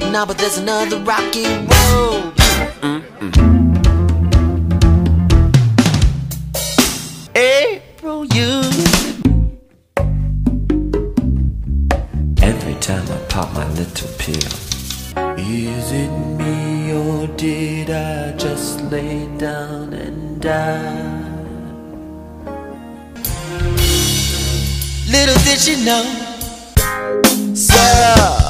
Now, but there's another rocky road. Mm-hmm. April, you. Every time I pop my little pill. Is it me or did I just lay down and die? Little did she know. So.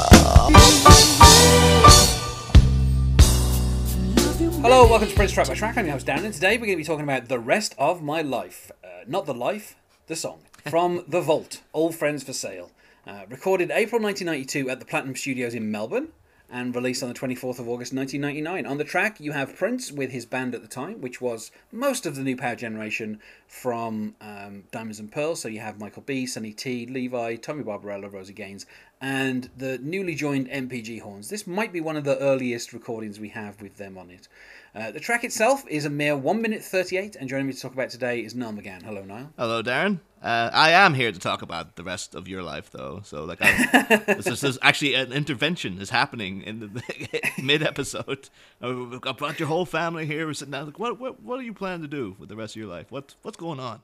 Hello, welcome to Prince Track by Track. I'm your host Dan, and today we're going to be talking about the rest of my life. Uh, not the life, the song from The Vault, Old Friends for Sale. Uh, recorded April 1992 at the Platinum Studios in Melbourne and released on the 24th of August 1999. On the track, you have Prince with his band at the time, which was most of the new power generation from um, Diamonds and Pearls. So you have Michael B, Sonny T, Levi, Tommy Barbarella, Rosie Gaines, and the newly joined NPG Horns. This might be one of the earliest recordings we have with them on it. Uh, the track itself is a mere 1 minute 38, and joining me to talk about today is Niall McGowan. Hello, Niall. Hello, Darren. Uh, I am here to talk about the rest of your life, though. So, like, this, is, this is actually an intervention is happening in the mid episode. I brought your whole family here. We're sitting down. Like, what, what, what are you planning to do with the rest of your life? What, what's going on?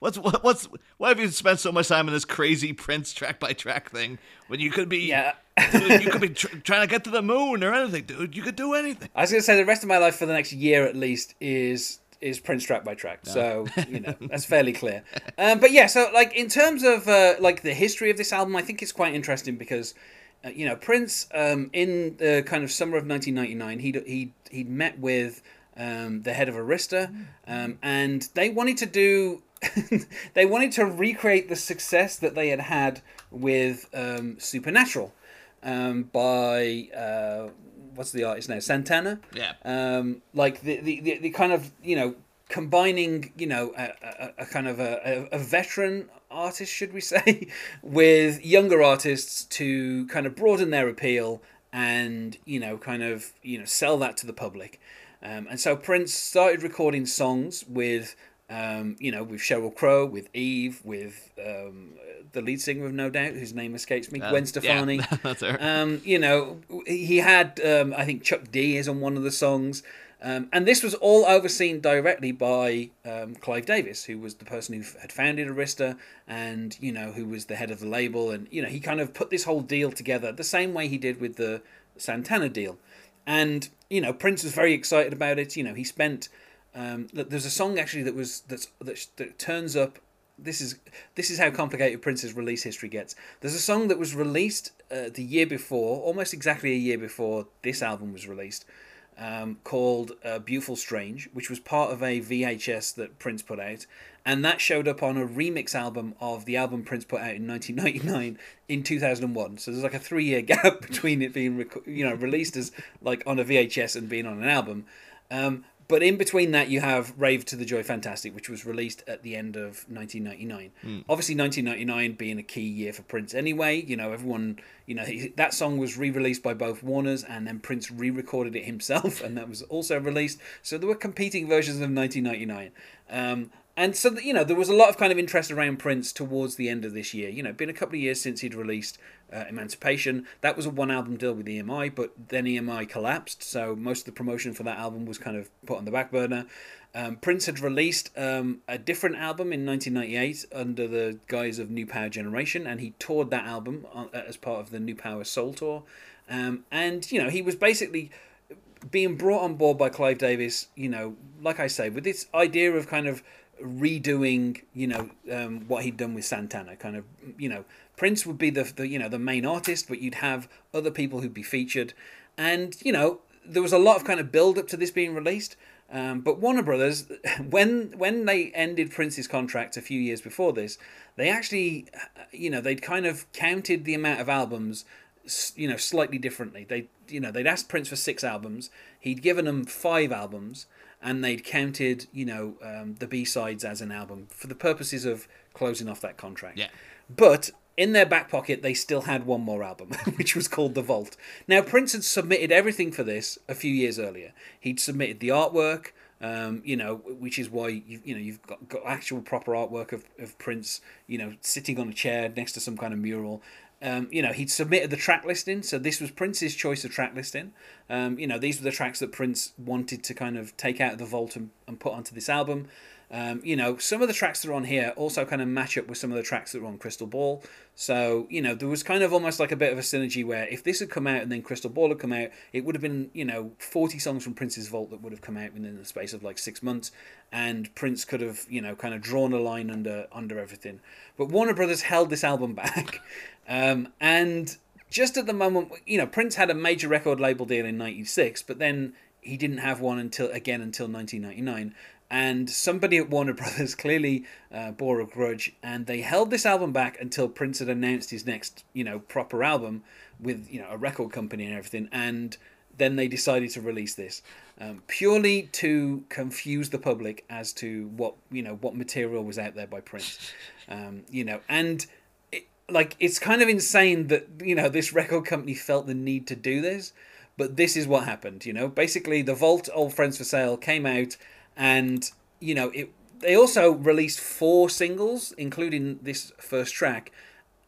What's what, what's why have you spent so much time in this crazy Prince track by track thing when you could be Yeah. dude, you could be tr- trying to get to the moon or anything, dude? You could do anything. I was going to say the rest of my life for the next year at least is is Prince track by track. So you know that's fairly clear. Um, but yeah, so like in terms of uh, like the history of this album, I think it's quite interesting because uh, you know Prince um, in the kind of summer of 1999 he he he'd met with um, the head of Arista, um, and they wanted to do. they wanted to recreate the success that they had had with um, Supernatural um, by uh, what's the artist now Santana? Yeah. um, like the, the, the, the kind of you know combining you know a, a, a kind of a, a, a veteran artist should we say with younger artists to kind of broaden their appeal and you know kind of you know sell that to the public. Um, and so Prince started recording songs with um, you know with Sheryl Crow with Eve with um, the lead singer of No Doubt whose name escapes me Gwen Stefani Yeah, that's her. um, you know, he had, um, I think Chuck D is on one of the songs. Um, and this was all overseen directly by um, Clive Davis, who was the person who had founded Arista and, you know, who was the head of the label. And, you know, he kind of put this whole deal together the same way he did with the Santana deal. And, you know, Prince was very excited about it. You know, he spent. Um, there's a song actually that was that's that, that turns up this is this is how complicated Prince's release history gets. There's a song that was released uh, the year before, almost exactly a year before this album was released, um, called uh, "Beautiful Strange," which was part of a VHS that Prince put out, and that showed up on a remix album of the album Prince put out in 1999 in 2001. So there's like a three year gap between it being you know released as like on a VHS and being on an album. Um, but in between that, you have Rave Un2 the Joy Fantastic, which was released at the end of 1999. Obviously, 1999 being a key year for Prince anyway. You know, everyone, you know, he, that song was re released by both Warners and then Prince re recorded it himself, and that was also released. So there were competing versions of 1999. Um, and so, you know, there was a lot of kind of interest around Prince towards the end of this year. You know, been a couple of years since he'd released uh, Emancipation. That was a one album deal with EMI, but then EMI collapsed, so most of the promotion for that album was kind of put on the back burner. Um, Prince had released um, a different album in 1998 under the guise of New Power Generation, and he toured that album as part of the New Power Soul Tour. Um, and, you know, he was basically being brought on board by Clive Davis, you know, like I say, with this idea of kind of redoing, you know, um, what he'd done with Santana, kind of, you know, Prince would be the, the, you know, the main artist, but you'd have other people who'd be featured, and you know, there was a lot of kind of build up to this being released. Um, but Warner Brothers, when when they ended Prince's contract a few years before this, they actually, you know, they'd kind of counted the amount of albums you know slightly differently. They you know they'd asked prince for six albums. He'd given them five albums and they'd counted you know um, the b-sides as an album for the purposes of closing off that contract Yeah. but in their back pocket they still had one more album which was called the vault now prince had submitted everything for this a few years earlier he'd submitted the artwork um, you know, which is why you you know you've got, got actual proper artwork of, of Prince, you know, sitting on a chair next to some kind of mural. Um, you know, he'd submitted the track listing, so this was Prince's choice of track listing. Um, you know, these were the tracks that Prince wanted to kind of take out of the vault and, and put onto this album. Um, you know, some of the tracks that are on here also kind of match up with some of the tracks that were on Crystal Ball. So, you know, there was kind of almost like a bit of a synergy where if this had come out and then Crystal Ball had come out, it would have been, you know, 40 songs from Prince's Vault that would have come out within the space of like six months. And Prince could have, you know, kind of drawn a line under under everything. But Warner Brothers held this album back. Um, and just at the moment, you know, Prince had a major record label deal in 96, but then he didn't have one until again until 1999 and somebody at Warner Brothers clearly uh, bore a grudge, and they held this album back until Prince had announced his next, you know, proper album with you know a record company and everything, and then they decided to release this um, purely to confuse the public as to what you know what material was out there by Prince, um, you know, and. It, like it's kind of insane that you know this record company felt the need to do this, but this is what happened. You know, basically the Vault Old Friends for Sale came out and you know it. They also released four singles, including this first track,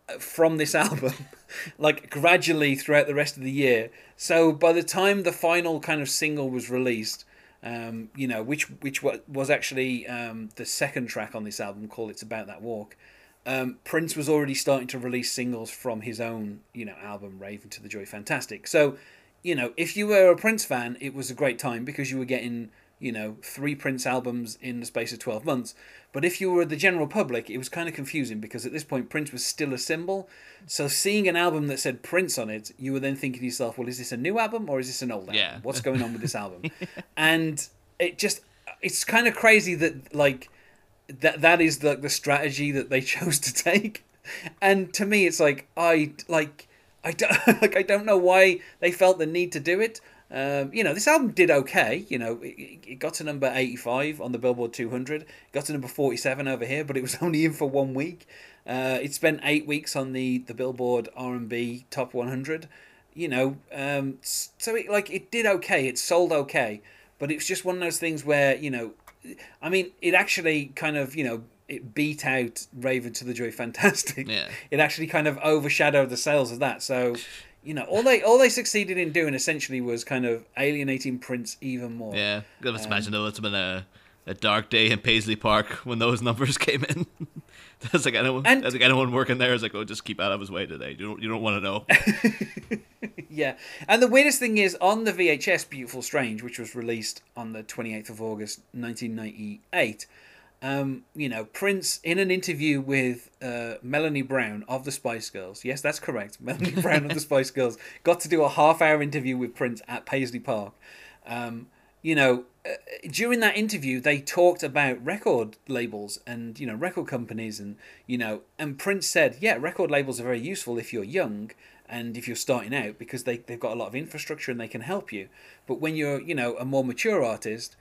uh, from this album, like gradually throughout the rest of the year. So by the time the final kind of single was released, um, you know, which which was actually um, the second track on this album called "It's About That Walk." Um, Prince was already starting to release singles from his own, you know, album "Rave Un2 the Joy Fantastic." So, you know, if you were a Prince fan, it was a great time because you were getting you know, three Prince albums in the space of 12 months. But if you were the general public, it was kind of confusing because at this point Prince was still a symbol. So seeing an album that said Prince on it, you were then thinking to yourself, well, is this a new album or is this an old album? Yeah. What's going on with this album? and it just, it's kind of crazy that, like, that that is the, the strategy that they chose to take. And to me, it's like, I, like, I don't, like, I don't know why they felt the need to do it. Um, you know, this album did okay. You know, it, it, got to number 85 on the Billboard 200, got to number 47 over here, but it was only in for one week. Uh, it spent eight weeks on the, the Billboard R&B Top 100. You know, um, so it like it did okay. It sold okay, but it's just one of those things where you know, I mean, it actually kind of you know it beat out Rave Un2 the Joy Fantastic. Yeah. It actually kind of overshadowed the sales of that. So you know, all they all they succeeded in doing essentially was kind of alienating Prince even more. Yeah, just um, imagine though it's been a a dark day in Paisley Park when those numbers came in. That's like anyone, and, like anyone working there is like, oh, just keep out of his way today. You don't, you don't want to know. yeah, and the weirdest thing is on the VHS, Beautiful Strange, which was released on the twenty eighth of August, nineteen ninety eight um, you know, Prince in an interview with uh, Melanie Brown of the Spice Girls. Yes, that's correct. Melanie Brown of the Spice Girls got to do a half-hour interview with Prince at Paisley Park. Um, you know, uh, during that interview, they talked about record labels and you know record companies, and you know, and Prince said, "Yeah, record labels are very useful if you're young." And if you're starting out, because they, they've got a lot of infrastructure and they can help you. But when you're, you know, a more mature artist,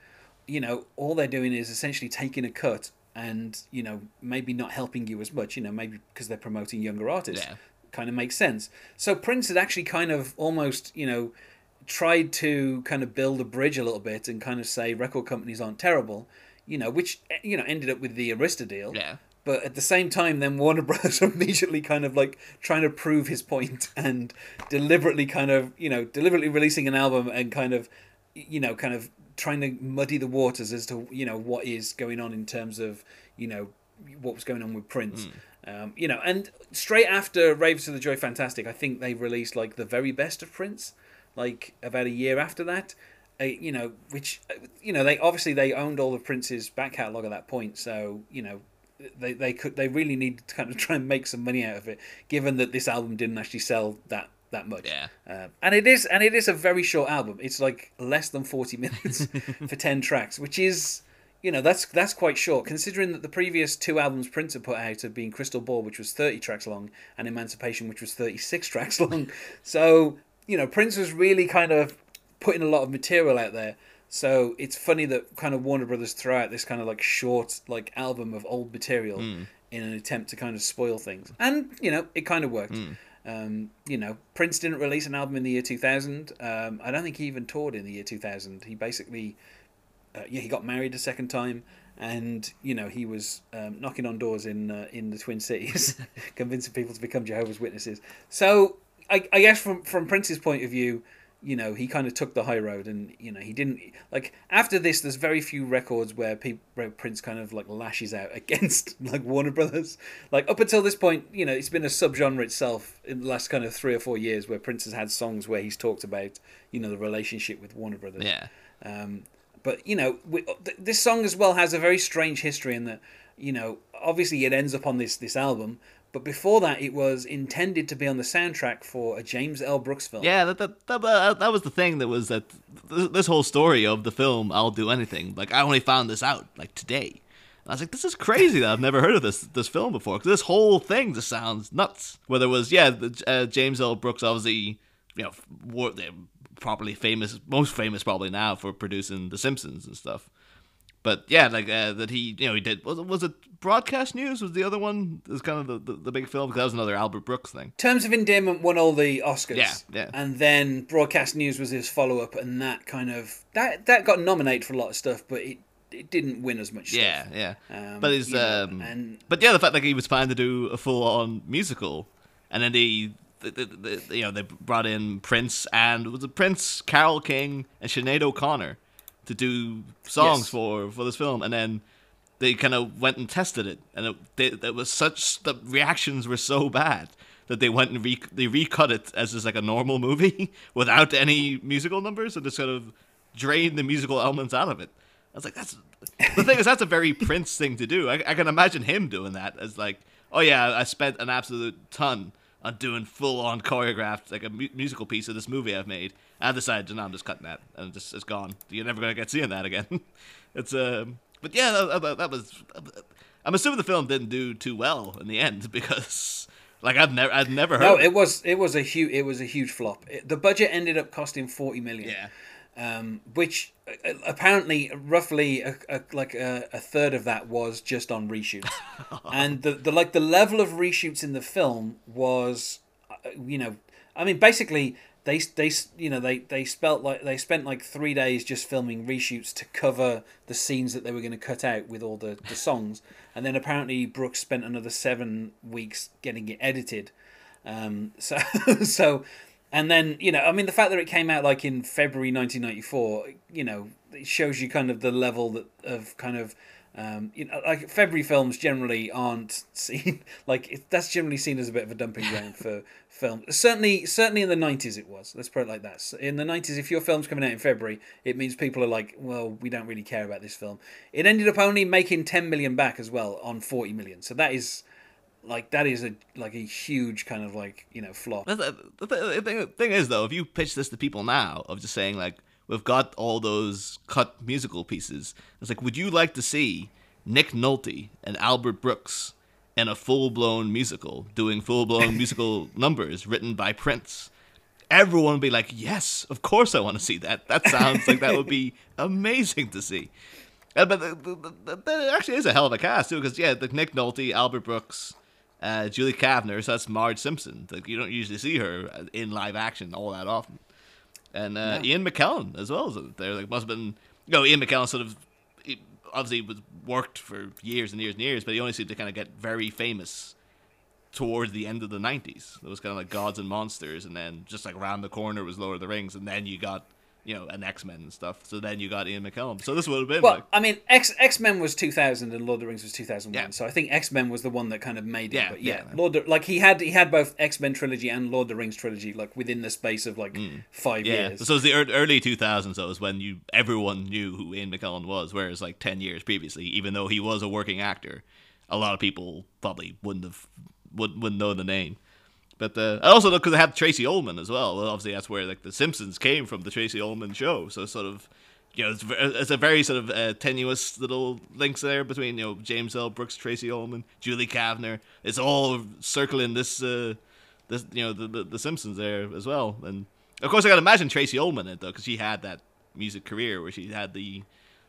you know, all they're doing is essentially taking a cut and, you know, maybe not helping you as much, you know, maybe because they're promoting younger artists. Yeah. Kind of makes sense. So Prince had actually kind of almost, you know, tried to kind of build a bridge a little bit and kind of say record companies aren't terrible, you know, which, eh, you know, ended up with the Arista deal. Yeah. But at the same time, then Warner Brothers immediately kind of like trying to prove his point and deliberately kind of, you know, deliberately releasing an album and kind of, you know, kind of trying to muddy the waters as to you know what is going on in terms of you know what was going on with Prince. Mm. Um, you know, and straight after Raves Un2 the Joy Fantastic, I think they released like the very best of Prince, like about a year after that. Uh, you know, which uh, you know they obviously they owned all of Prince's back catalogue at that point, so you know they they could they really needed to kind of try and make some money out of it, given that this album didn't actually sell that that much. Yeah. Uh, and it is and it is a very short album. It's like less than 40 minutes for 10 tracks, which is you know, that's that's quite short considering that the previous two albums Prince had put out have been Crystal Ball which was 30 tracks long and Emancipation which was 36 tracks long. so, you know, Prince was really kind of putting a lot of material out there. So it's funny that kind of Warner Brothers throw out this kind of like short like album of old material mm. in an attempt to kind of spoil things. And, you know, it kind of worked. Mm. Um, you know, Prince didn't release an album in the year 2000. Um, I don't think he even toured in the year 2000. He basically, uh, yeah, he got married a second time, and you know he was um, knocking on doors in uh, in the Twin Cities, convincing people to become Jehovah's Witnesses. So I, I guess from from Prince's point of view, you know he kind of took the high road, and you know he didn't like after this. There's very few records where people where Prince kind of like lashes out against like Warner Brothers. Like up until this point, you know it's been a subgenre itself in the last kind of three or four years where Prince has had songs where he's talked about you know the relationship with Warner Brothers. Yeah. Um, but you know, we, th- this song as well has a very strange history in that you know, obviously it ends up on this this album, but before that it was intended to be on the soundtrack for a James L. Brooks film. Yeah, that that that, uh, that was the thing that was that th- this whole story of the film I'll do anything. Like I only found this out like today. And I was like, this is crazy that I've never heard of this this film before. Because this whole thing just sounds nuts. Whether it was yeah, the, uh, James L. Brooks obviously you know war, properly famous, most famous probably now for producing The Simpsons and stuff. But yeah, like uh, that he, you know, he did. Was it, was it Broadcast News? Was the other one? It was kind of the, the, the big film because that was another Albert Brooks thing. Terms of Endearment won all the Oscars. Yeah, yeah. And then Broadcast News was his follow up, and that kind of that that got nominated for a lot of stuff, but it it didn't win as much. Yeah, stuff. yeah. Um, but his you know, um, and but yeah, the fact that he was planning to do a full on musical, and then he. The, the, the, you know, they brought in Prince and was it Prince, Carole King, and Sinead O'Connor to do songs Yes. for for this film, and then they kind of went and tested it, and it, they, it was such the reactions were so bad that they went and re, they recut it as just like a normal movie without any musical numbers, and just sort of drained the musical elements out of it. I was like, that's the thing is that's a very Prince thing to do. I, I can imagine him doing that as like, oh yeah, I spent an absolute ton on doing full on choreographed like a mu- musical piece of this movie I've made. I decided, no, I'm just cutting that, and just it's gone. You're never gonna get seeing that again. it's um, but yeah, that, that, that was. I'm assuming the film didn't do too well in the end because, like, I've never, I'd never heard. no, it was it was a huge it was a huge flop. It- the budget ended up costing forty million. Yeah. um, which uh, apparently roughly a, a, like a, a third of that was just on reshoots and the, the like the level of reshoots in the film was uh, you know i mean basically they they you know they they spelt like they spent like three days just filming reshoots to cover the scenes that they were going to cut out with all the, the songs. And then apparently brooks spent another seven weeks getting it edited. Um, so so and then you know i mean the fact that it came out like in february 1994 you know it shows you kind of the level that of kind of um, you know like february films generally aren't seen like it, that's generally seen as a bit of a dumping ground for film. Certainly certainly in the 90s it was let's put it like that. So in the 90s if your film's coming out in february it means people are like well we don't really care about this film. It ended up only making 10 million back as well on 40 million so that is like that is a like a huge kind of like you know flop. The, the, thing is though, if you pitch this to people now of just saying like we've got all those cut musical pieces, it's like would you like to see Nick Nolte and Albert Brooks in a full blown musical doing full blown musical numbers written by Prince? Everyone would be like, yes, of course I want to see that. That sounds like that would be amazing to see. Uh, but the, the, the, that actually is a hell of a cast too, because yeah, the Nick Nolte, Albert Brooks, uh, Julie Kavner, so that's Marge Simpson. Like you don't usually see her in live action all that often. And uh, No. Ian McKellen as well. There, like must have been. You know, Ian McKellen sort of obviously was worked for years and years and years, but he only seemed to kind of get very famous towards the end of the '90s. It was kind of like Gods and Monsters, and then just like around the corner was Lord of the Rings, and then you got you know an X Men and stuff. So then you got Ian McKellen. So this would have been Well, like I mean, X X Men was two thousand and Lord of the Rings was two thousand one. Yeah. So I think X Men was the one that kind of made it. Yeah, but yeah, yeah. Lord of, like he had he had both X Men trilogy and Lord of the Rings trilogy like within the space of like five Mm. Yeah, years. so it was the ear- early 2000s. Though, was when you everyone knew who Ian McKellen was, whereas like 10 years previously, even though he was a working actor, a lot of people probably wouldn't have would, wouldn't know the name. But uh, I also know because they had Tracey Ullman as well. Well, obviously that's where like the Simpsons came from, the Tracey Ullman show. So sort of, you know, it's, ve- it's a very sort of uh, tenuous little links there between you know James L. Brooks, Tracey Ullman, Julie Kavner. It's all circling this, uh, this you know the, the the Simpsons there as well. And of course, I got to imagine Tracey Ullman in it though, because she had that music career where she had the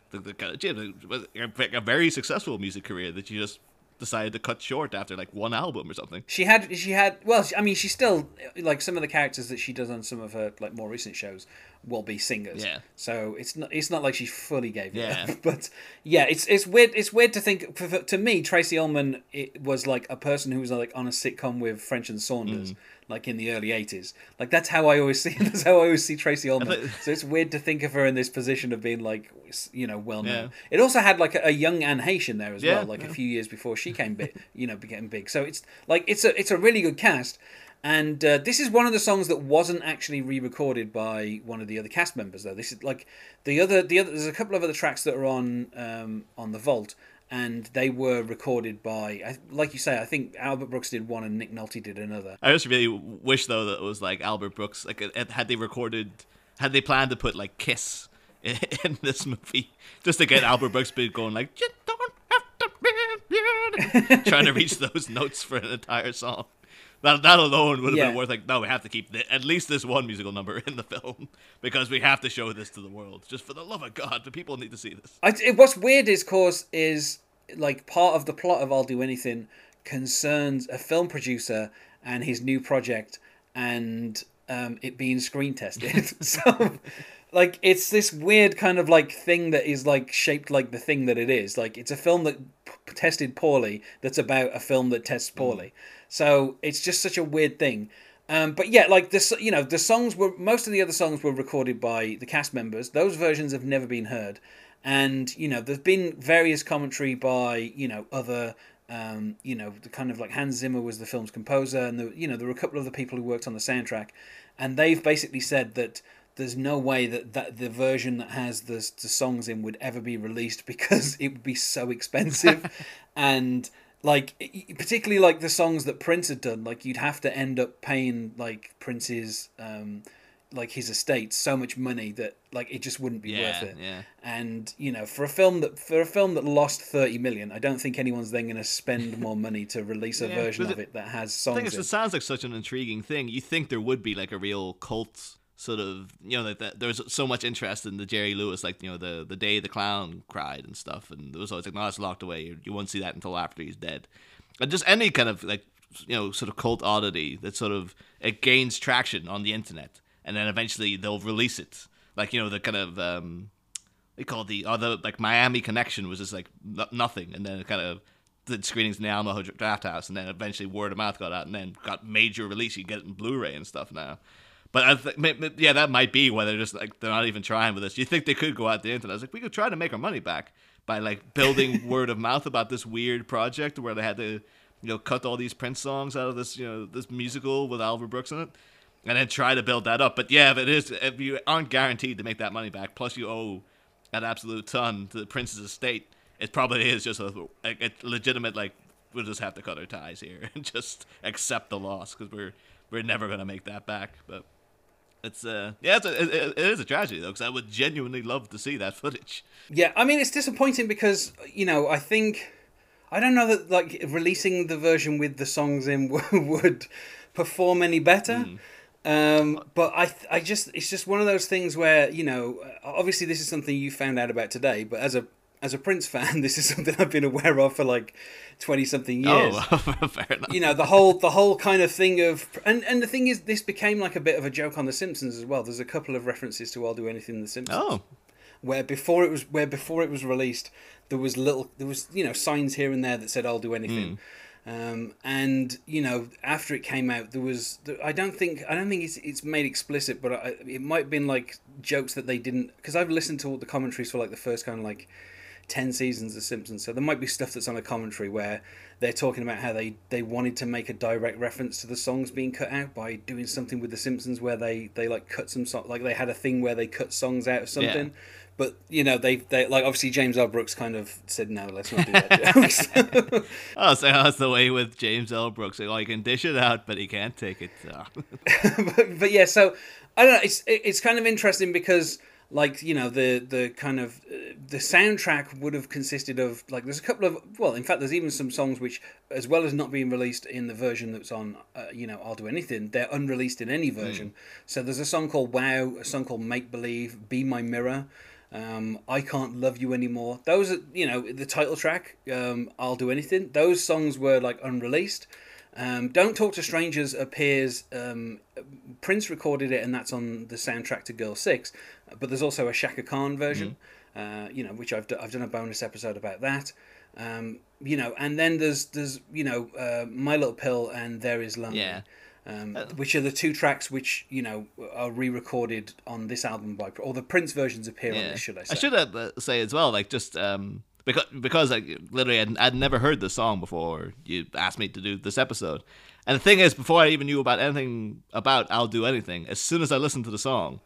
the, the kind of she had a very successful music career that she just decided to cut short after like one album or something. She had, she had. Well, I mean, she still like some of the characters that she does on some of her like more recent shows will be singers. Yeah. So it's not, it's not like she fully gave it Yeah. up. But yeah, it's it's weird. It's weird to think. For, for- to me, Tracey Ullman it was like a person who was like on a sitcom with French and Saunders. Mm. Like in the early '80s, like that's how I always see. That's how I always see Tracey Ullman. so it's weird to think of her in this position of being like, you know, well known. Yeah. It also had like a, a young Anne Heche there as Yeah, well, like yeah. a few years before she came big, you know, became big. So it's like it's a it's a really good cast, and uh, this is one of the songs that wasn't actually re-recorded by one of the other cast members though. This is like the other the other. There's a couple of other tracks that are on um, on the Vault. And they were recorded by, like you say, I think Albert Brooks did one and Nick Nolte did another. I just really wish though that it was like Albert Brooks. Like, had they recorded, had they planned to put like Kiss in, in this movie, just to get Albert Brooks be going like, you don't have to be here," trying to reach those notes for an entire song. That that alone would have Yeah. been worth like, no, we have to keep thi- at least this one musical number in the film because we have to show this to the world. Just for the love of God, the people need to see this. I, it, what's weird is, course, is like part of the plot of I'll Do Anything concerns a film producer and his new project and um, it being screen tested. so, like, it's this weird kind of like thing that is like shaped like the thing that it is. Like, it's a film that p- tested poorly that's about a film that tests poorly. So it's just such a weird thing. Um, but yeah, like this, you know, the songs were most of the other songs were recorded by the cast members. Those versions have never been heard, and you know, there's been various commentary by you know other, um, you know, the kind of like Hans Zimmer was the film's composer, and the, you know there were a couple of the people who worked on the soundtrack, and they've basically said that there's no way that, that the version that has the, the songs in would ever be released because it would be so expensive. And like particularly like the songs that prince had done like you'd have to end up paying like prince's um like his estate so much money that like it just wouldn't be Yeah, worth it yeah. and you know for a film that for a film that lost 30 million i don't think anyone's then going to spend more money to release a Yeah, version of it- it that has songs. I think it sounds like such an intriguing thing. You think there would be like a real cult sort of, you know, that, that there's so much interest in the Jerry Lewis, like you know, the the day the clown cried and stuff, and it was always like, no, it's locked away. You, you won't see that until after he's dead, and just any kind of like you know, sort of cult oddity that sort of it gains traction on the internet, and then eventually they'll release it, like you know, the kind of um, they call it the other like Miami Connection was just like no- nothing, and then it kind of did screenings in the Alamo Drafthouse, and then eventually word of mouth got out, and then got major release. You get it in Blu-ray and stuff now. But I think, yeah, that might be why they're just like they're not even trying with this. You think they could go out the internet? I was like, we could try to make our money back by like building word of mouth about this weird project where they had to, you know, cut all these Prince songs out of this, you know, this musical with Albert Brooks in it, and then try to build that up. But yeah, if it is, if you aren't guaranteed to make that money back, plus you owe an absolute ton to the Prince's estate, it probably is just a, a, legitimate like we'll just have to cut our ties here and just accept the loss because we're we're never gonna make that back. But it's uh yeah, it's a, it, it is a tragedy though because I would genuinely love to see that footage. Yeah, I mean it's disappointing because you know I think I don't know that like releasing the version with the songs in would perform any better. Um, but I I just it's just one of those things where you know obviously this is something you found out about today, but as a as a Prince fan, this is something I've been aware of for like twenty something years. Oh, fair enough. you know the whole the whole kind of thing of and and the thing is this became like a bit of a joke on the simpsons as well. There's a couple of references to i'll do anything in the simpsons. Oh, where before it was where before it was released there was little there was you know signs here and there that said i'll do anything um, and you know after it came out there was i don't think i don't think it's it's made explicit but I, it might have been like jokes that they didn't because i've listened to all the commentaries for like the first kind of like 10 seasons of Simpsons. So there might be stuff that's on a commentary where they're talking about how they, they wanted to make a direct reference to the songs being cut out by doing something with the Simpsons where they, they like cut some song like they had a thing where they cut songs out of something. Yeah. But you know they they like obviously James L. Brooks kind of said no, let's not do that. jokes." oh, so that's the way with James L. Brooks. Like, oh, he can dish it out, but he can't take it. Oh. but, but yeah, so I don't know. It's it's kind of interesting because like you know the the kind of uh, the soundtrack would have consisted of like there's a couple of well in fact there's even some songs which as well as not being released in the version that's on uh, you know I'll do anything they're unreleased in any version. So there's a song called Wow, a song called Make Believe, Be My Mirror. um, I Can't Love You Anymore. Those are, you know, the title track, um, I'll Do Anything. Those songs were like unreleased. Um, Don't Talk to Strangers appears, um, Prince recorded it and that's on the soundtrack to Girl 6, but there's also a Chaka Khan version, uh, you know, which I've, do- I've done a bonus episode about that. Um, you know, and then there's, there's you know, uh, My Little Pill and There Is Lonely. Yeah. Um, which are the two tracks which you know are re-recorded on this album by or the Prince versions appear on Yeah. this, should I say? I should uh, say as well, like just um, because because like literally I'd, I'd never heard this song before you asked me to do this episode, and the thing is, before I even knew about anything about "I'll Do Anything," as soon as I listened to the song,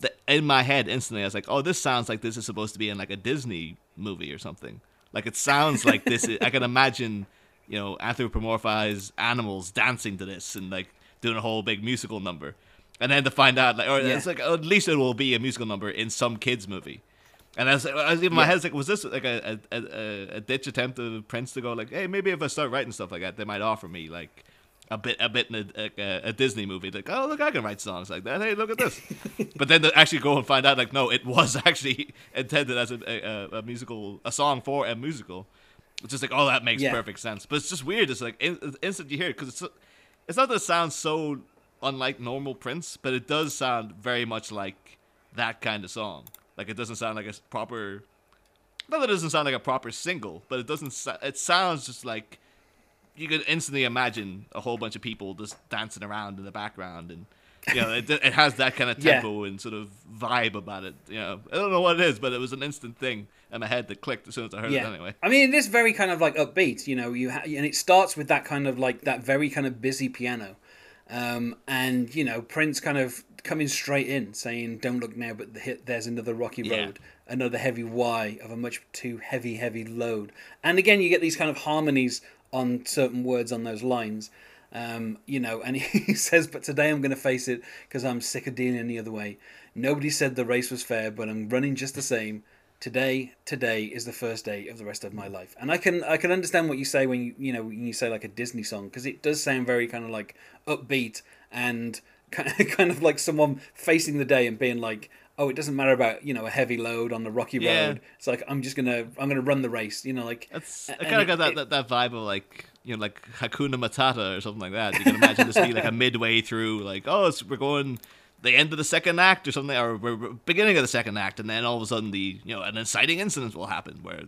the, in my head instantly I was like, "Oh, this sounds like this is supposed to be in like a Disney movie or something." Like it sounds like this. Is, I can imagine, you know, anthropomorphized animals dancing to this and like doing a whole big musical number, and then to find out like, or Yeah. it's like at least it will be a musical number in some kids movie. And I was, I was in my Yeah. head like, was this like a, a, a, ditch attempt of Prince to go like, hey, maybe if I start writing stuff like that, they might offer me like a bit, a bit in a, a, a Disney movie. Like, oh look, I can write songs like that. Hey, look at this. but then to actually go and find out, like, no, it was actually intended as a, a, a musical, a song for a musical. It's just like, oh, that makes Yeah. perfect sense. But it's just weird. It's like in, instant you hear it because it's it's not that it sounds so unlike normal Prince, but it does sound very much like that kind of song. Like it doesn't sound like a proper. Not that it doesn't sound like a proper single, but it doesn't. It sounds just like you could instantly imagine a whole bunch of people just dancing around in the background, and you know, it, it has that kind of Yeah. tempo and sort of vibe about it. You know, I don't know what it is, but it was an instant thing in my head that clicked as soon as I heard it. Anyway, I mean, it is very kind of like upbeat, you know. You ha- and it starts with that kind of like that very kind of busy piano, um, and you know Prince kind of coming straight in saying, "Don't look now, but the hit, there's another rocky Yeah. road, another heavy Y of a much too heavy, heavy load." And again, you get these kind of harmonies on certain words on those lines. Um, you know, and he says, "But today I'm going to face it because I'm sick of dealing the other way. Nobody said the race was fair, but I'm running just the same. Today, today is the first day of the rest of my life." And I can I can understand what you say when you you know when you say like a Disney song because it does sound very kind of like upbeat and kind of like someone facing the day and being like. Oh, it doesn't matter about you know a heavy load on the rocky Yeah. road. It's like I'm just gonna I'm gonna run the race. You know, like It's, I kind of got that, it- that, that vibe of like you know like Hakuna Matata or something like that. You can imagine this be like a midway through, like oh, we're going the end of the second act or something, or beginning of the second act, and then all of a sudden the you know an inciting incident will happen where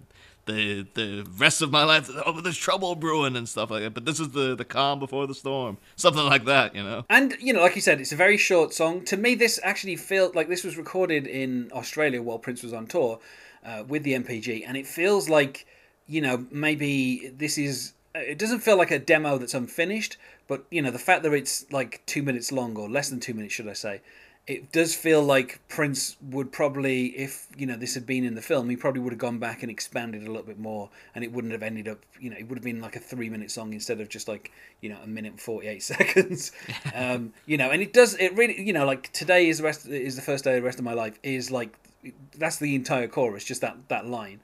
the the rest of my life oh there's trouble brewing and stuff like that. But this is the the calm before the storm, something like that, you know. And you know, like you said, it's a very short song. To me, this actually felt like this was recorded in Australia while Prince was on tour uh, with the NPG, and it feels like you know maybe this is. It doesn't feel like a demo that's unfinished, but you know the fact that it's like two minutes long or less than two minutes, should I say? It does feel like Prince would probably, if you know this had been in the film, he probably would have gone back and expanded a little bit more, and it wouldn't have ended up, you know, it would have been like a three-minute song instead of just like you know a minute and forty-eight seconds. um, you know, and it does it really, you know, like today is the rest is the first day of the rest of my life is like that's the entire chorus, just that that line.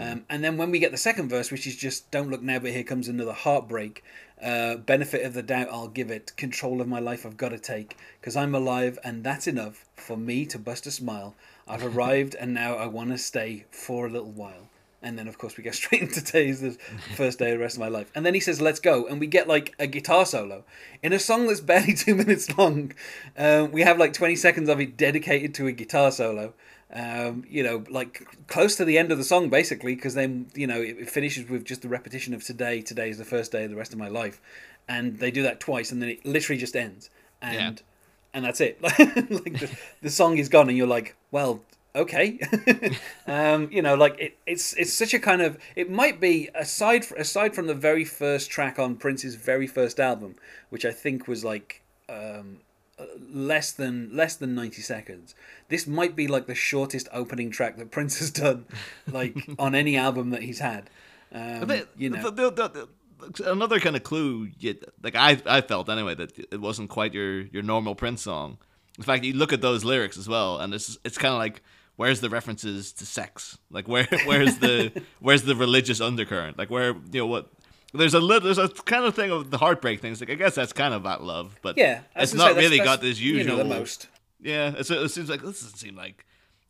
Um, and then when we get the second verse, which is just "Don't look now, but here comes another heartbreak." Uh, benefit of the doubt, I'll give it. Control of my life, I've got to take, because I'm alive, and that's enough for me to bust a smile. I've arrived, and now I want to stay for a little while. And then, of course, we go straight into today's the first day of the rest of my life. And then he says, "Let's go," and we get like a guitar solo in a song that's barely two minutes long. Um, we have like twenty seconds of it dedicated to a guitar solo. Um, you know, like close to the end of the song, basically, because then you know it, it finishes with just the repetition of today. Today is the first day of the rest of my life, and they do that twice, and then it literally just ends, and Yeah. and that's it. like the, the song is gone, and you're like, well, okay. um, you know, like it, it's it's such a kind of it might be aside aside from the very first track on Prince's very first album, which I think was like um, less than less than 90 seconds this might be like the shortest opening track that prince has done like on any album that he's had um, you know the- the- the- the- another kind of clue, you, like I, I felt anyway, that it wasn't quite your, your normal Prince song. In fact, you look at those lyrics as well, and it's it's kind of like where's the references to sex? Like where where's the where's the religious undercurrent? Like where you know what? There's a little, there's a kind of thing of the heartbreak things. Like I guess that's kind of about love, but yeah it's not say, really that's- got this that's, you usual. know, the most Yeah, it's, it seems like this doesn't seem like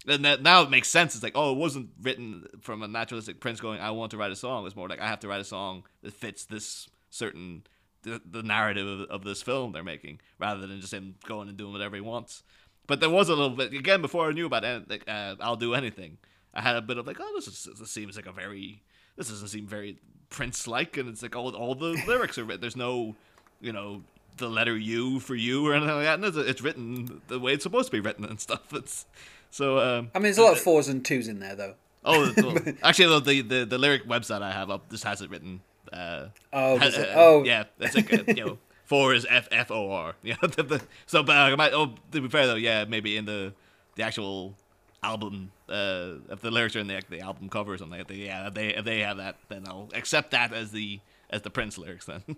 and that now it makes sense. It's like, oh, it wasn't written from a naturalistic Prince going, I want to write a song. It's more like I have to write a song that fits this certain the, the narrative of, of this film they're making, rather than just him going and doing whatever he wants. But there was a little bit again before I knew about it. Like, uh, I'll do anything. I had a bit of like, oh, this, is, this seems like a very this doesn't seem very Prince like, and it's like all all the lyrics are written. There's no, you know, the letter U for you or anything like that. And it's, it's written the way it's supposed to be written and stuff. It's so. Um, I mean, there's a lot of fours and twos in there, though. Oh, well, actually, the, the the lyric website I have up just has it written. Uh, Oh, does ha- it? uh, Oh. yeah, that's like uh, you know, four is F F O R. Yeah, the, the, so but I might. Oh, to be fair though, yeah, maybe in the the actual album, uh, if the lyrics are in the the album cover or something, yeah, if they if they have that, then I'll accept that as the as the Prince lyrics then.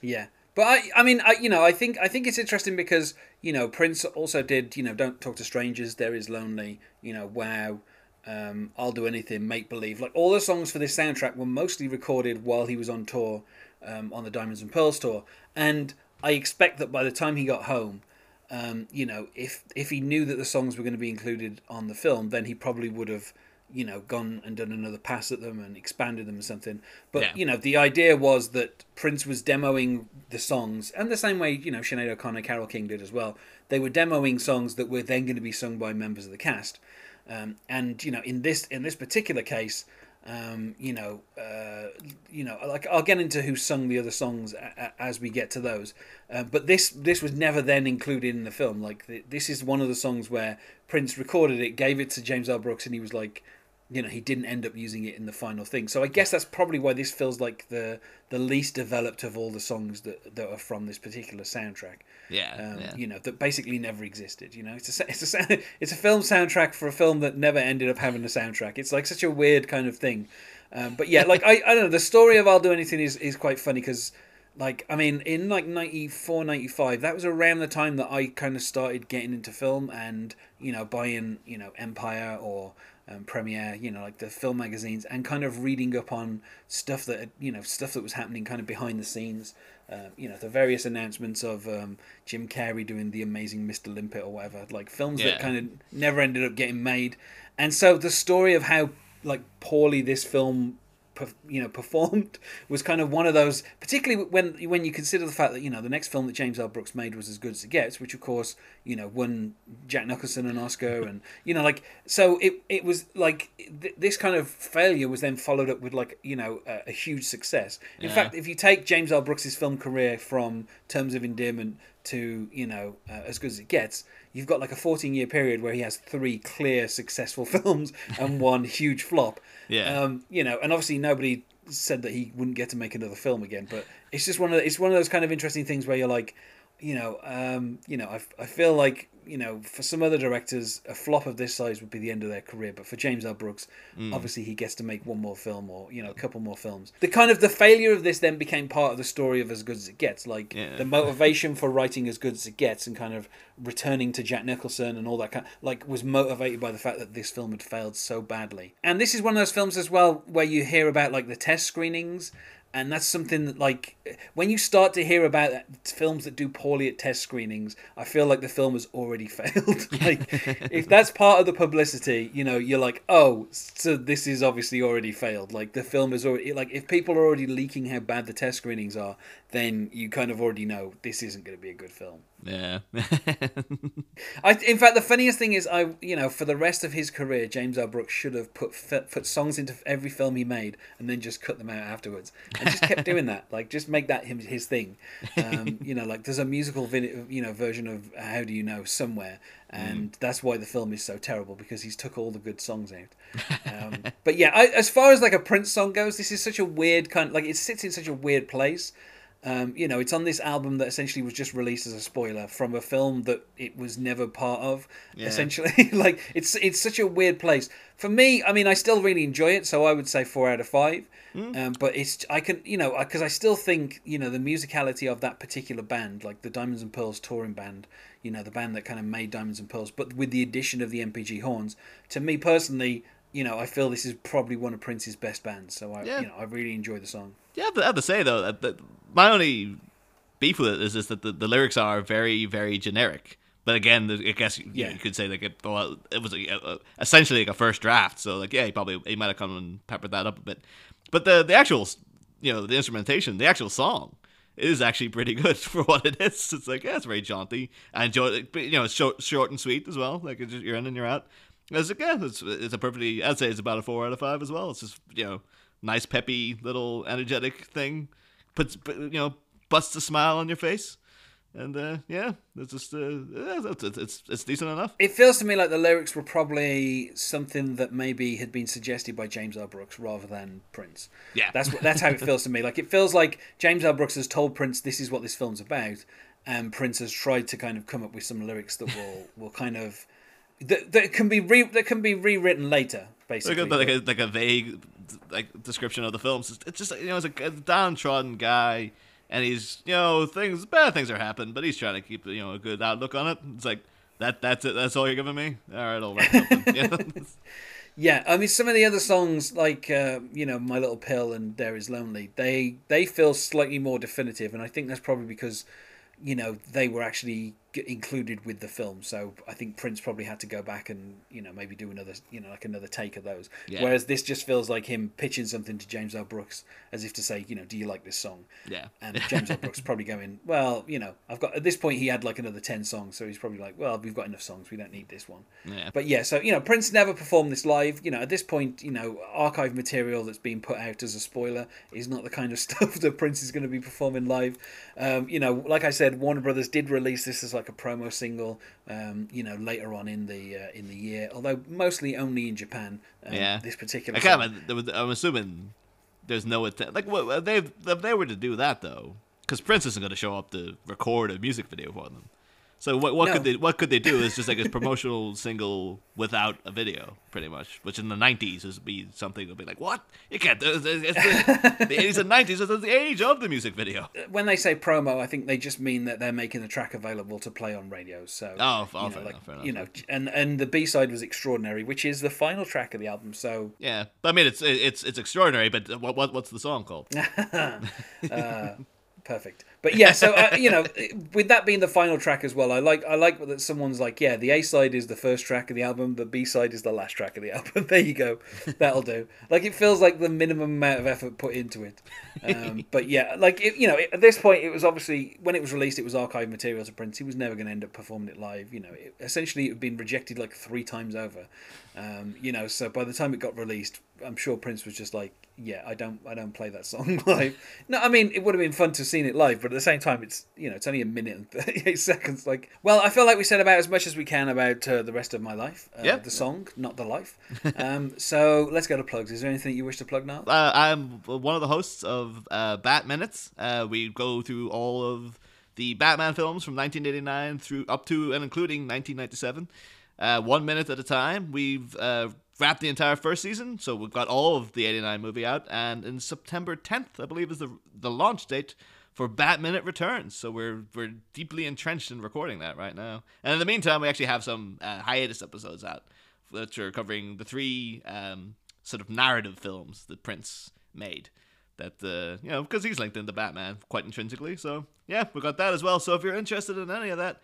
Yeah, but I, I mean, I, you know, I think I think it's interesting because you know Prince also did, you know, "Don't Talk to Strangers," "There Is Lonely," you know, "Wow," um, "I'll Do Anything," "Make Believe." Like all the songs for this soundtrack were mostly recorded while he was on tour, um, on the Diamonds and Pearls tour, and I expect that by the time he got home. Um, you know, if if he knew that the songs were going to be included on the film, then he probably would have, you know, gone and done another pass at them and expanded them or something. But Yeah. you know, the idea was that Prince was demoing the songs, and the same way you know Sinead O'Connor, Carole King did as well. They were demoing songs that were then going to be sung by members of the cast. Um, and you know, in this in this particular case, um, you know, uh, you know, like I'll get into who sung the other songs a- a- as we get to those. Uh, but this this was never then included in the film. Like th- this is one of the songs where Prince recorded it, gave it to James L. Brooks, and he was like, you know, he didn't end up using it in the final thing. So I guess that's probably why this feels like the the least developed of all the songs that that are from this particular soundtrack. yeah, Um, yeah. You know that basically never existed. You know, it's a it's a it's a film soundtrack for a film that never ended up having a soundtrack. It's like such a weird kind of thing. Um, but yeah, like I, I don't know. The story of I'll Do Anything is, is quite funny because, like, I mean, in like 94, 95, that was around the time that I kind of started getting into film and you know buying you know Empire or um, Premiere, you know, like the film magazines, and kind of reading up on stuff that had- you know stuff that was happening kind of behind the scenes. Uh, you know, the various announcements of um, Jim Carrey doing the Amazing Mr. Limpet or whatever, like films Yeah. that kind of never ended up getting made. And so the story of how like poorly this film you know performed was kind of one of those particularly when when you consider the fact that you know the next film that James L. Brooks made was as good as it gets which of course you know won Jack Nicholson an Oscar and you know like so it it was like th- this kind of failure was then followed up with like you know a, a huge success. In Yeah. fact if you take James L. Brooks's film career from Terms of Endearment to you know uh, as good as it gets you've got like a 14 year period where he has three clear successful films and one huge flop Yeah. um, you know, and obviously nobody said that he wouldn't get to make another film again. But it's just one of the, it's one of those kind of interesting things where you're like, you know, um, you know, I, I feel like you know, for some other directors, a flop of this size would be the end of their career. But for James L. Brooks, mm. obviously he gets to make one more film or you know a couple more films. The kind of the failure of this then became part of the story of As Good as It Gets. Like Yeah. the motivation for writing As Good as It Gets and kind of returning to Jack Nicholson and all that kind like was motivated by the fact that this film had failed so badly. And this is one of those films as well where you hear about like the test screenings and that's something that like when you start to hear about films that do poorly at test screenings i feel like the film has already failed. Like if that's part of the publicity you know you're like oh so this is obviously already failed. Like the film is already like if people are already leaking how bad the test screenings are then you kind of already know this isn't going to be a good film Yeah. I, in fact, the funniest thing is, I you know, for the rest of his career, James L. Brooks should have put put songs into every film he made, and then just cut them out afterwards, and just kept doing that. Like, just make that him his thing. Um, you know, like there's a musical, you know, version of How Do You Know somewhere, and that's why the film is so terrible because he's took all the good songs out. Um, but yeah, I, as far as like a Prince song goes, this is such a weird kind. Like, it sits in such a weird place. Um, you know, it's on this album that essentially was just released as a spoiler from a film that it was never part of. Yeah. Essentially, like it's it's such a weird place for me. I mean, I still really enjoy it, so I would say four out of five. Um, but it's I can you know because I still think you know the musicality of that particular band, like the Diamonds and Pearls touring band, you know the band that kind of made Diamonds and Pearls, but with the addition of the NPG horns, to me personally. You know, I feel this is probably one of Prince's best bands, so I, Yeah. you know, I really enjoy the song. Yeah, I have to, I have to say though that, that my only beef with it is just that the, the lyrics are very very generic. But again, I guess you, Yeah. you could say like it, well, it was a, uh, essentially like a first draft. So like yeah, he probably he might have come and peppered that up a bit. But the the actual you know the instrumentation, the actual song is actually pretty good for what it is. It's like yeah, it's very jaunty. I enjoy it. But, you know, it's short, short and sweet as well. Like it's just, you're in and you're out. It's like yeah, it's it's a perfectly. I'd say it's about a four out of five as well. It's just you know nice peppy little energetic thing. Puts you know busts a smile on your face. And uh, yeah, it's just uh, it's, it's it's decent enough. It feels to me like the lyrics were probably something that maybe had been suggested by James L. Brooks rather than Prince. Yeah. that's what, that's how it feels to me. Like it feels like James L. Brooks has told Prince this is what this film's about, and Prince has tried to kind of come up with some lyrics that will will kind of that, that can be re, that can be rewritten later, basically. like a like a vague like description of the films. It's- just you know, it's a, downtrodden guy, and he's you know things bad things are happening, but he's trying to keep you know a good outlook on it. It's like that that's it. That's all you're giving me. All right, I'll write something. You know? Yeah, I mean, some of the other songs, like uh, you know, "My Little Pill" and "There Is Lonely," they they feel slightly more definitive, and I think that's probably because you know they were actually included with the film. So I think Prince probably had to go back and you know maybe do another you know like another take of those. Yeah. Whereas this just feels like him pitching something to James L. Brooks as if to say, you know, do you like this song? yeah, And James L. Brooks probably going, well, you know, I've got at this point he had like another ten songs, so he's probably like, well, we've got enough songs, we don't need this one. yeah. But yeah, so you know, Prince never performed this live. You know, at this point, you know, archive material that's being put out as a spoiler is not the kind of stuff that Prince is going to be performing live. Um, you know, like I said, Warner Brothers did release this as like a promo single. Um, you know, later on in the uh, in the year, although mostly only in Japan. Um, Yeah. this particular. I can't. song. imagine- there was- I'm assuming there's no attempt. Like, what they if they were to do that though, because Prince isn't going to show up to record a music video for them. So what what No. could they what could they do is just like a promotional single without a video, pretty much. Which in the '90s would be something would be like, what you can't do. It's the, the '80s and '90s. is the age of the music video. Uh, when they say promo, I think they just mean that they're making the track available to play on radios. So, Oh, oh, you know, fair like, enough, fair you know, and and the B side was extraordinary, which is the final track of the album. So, Yeah, but I mean it's it's it's extraordinary. But what, what what's the song called? Uh, perfect. But yeah, so uh, you know, with that being the final track as well, I like I like that someone's like, yeah, the A side is the first track of the album, the B side is the last track of the album. there you go, that'll do. Like it feels like the minimum amount of effort put into it. Um, but yeah, like it, you know, at this point, it was obviously when it was released, it was archive material to Prince. He was never going to end up performing it live. You know, it, essentially, it had been rejected like three times over. Um, you know, so by the time it got released, I'm sure Prince was just like, yeah, I don't, I don't play that song live. No, I mean, it would have been fun to have seen it live, but the same time, it's you know, it's only a minute and 38 seconds. Like, well, I feel like we said about as much as we can about uh, the rest of my life. Uh, Yeah. the song, not the life. um, so let's go to plugs. Is there anything you wish to plug now? Uh, I'm one of the hosts of uh, Batminutes. Uh, we go through all of the Batman films from 1989 through up to and including 1997, uh, one minute at a time. We've uh, wrapped the entire first season, so we've got all of the 89 movie out. And in September 10th, I believe, is the the launch date for Batminute returns. So we're we're deeply entrenched in recording that right now. And in the meantime, we actually have some uh, hiatus episodes out which are covering the three um, sort of narrative films that Prince made. That uh, you know, because he's linked into Batman quite intrinsically. So yeah, we got that as well. So if you're interested in any of that,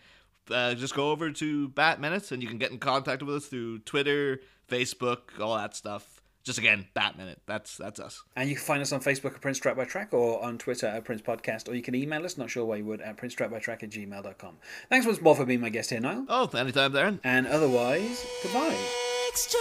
uh, just go over to Batminutes and you can get in contact with us through Twitter, Facebook, all that stuff. Just again, Batminute. That's that's us. And you can find us on Facebook at Prince Track by Track or on Twitter at Prince Podcast, or you can email us, not sure why you would, at Prince Track by Track at gmail.com. Thanks once more for being my guest here, Niall. Oh, anytime, Darren. And otherwise, goodbye. Extra.